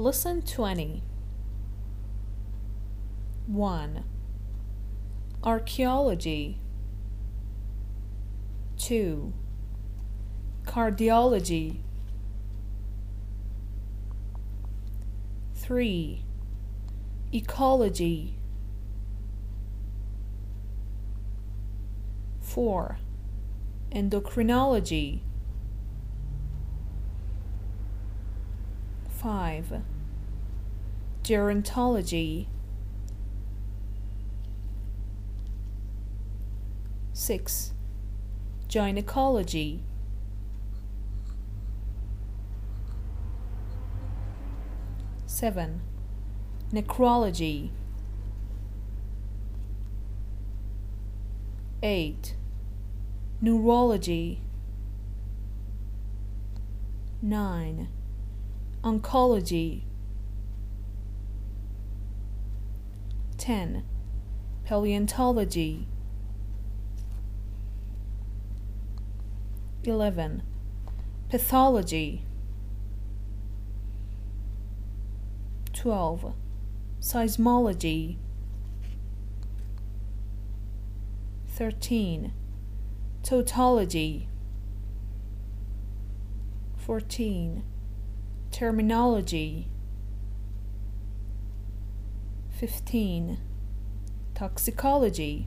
Lesson 20 1. Archaeology 2. Cardiology 3. Ecology 4. Endocrinology 5. Gerontology 6. Gynecology 7. Necrology 8. Neurology 9. Oncology 10. Paleontology 11. Pathology 12. Seismology 13. Tautology 14. Terminology 15. Toxicology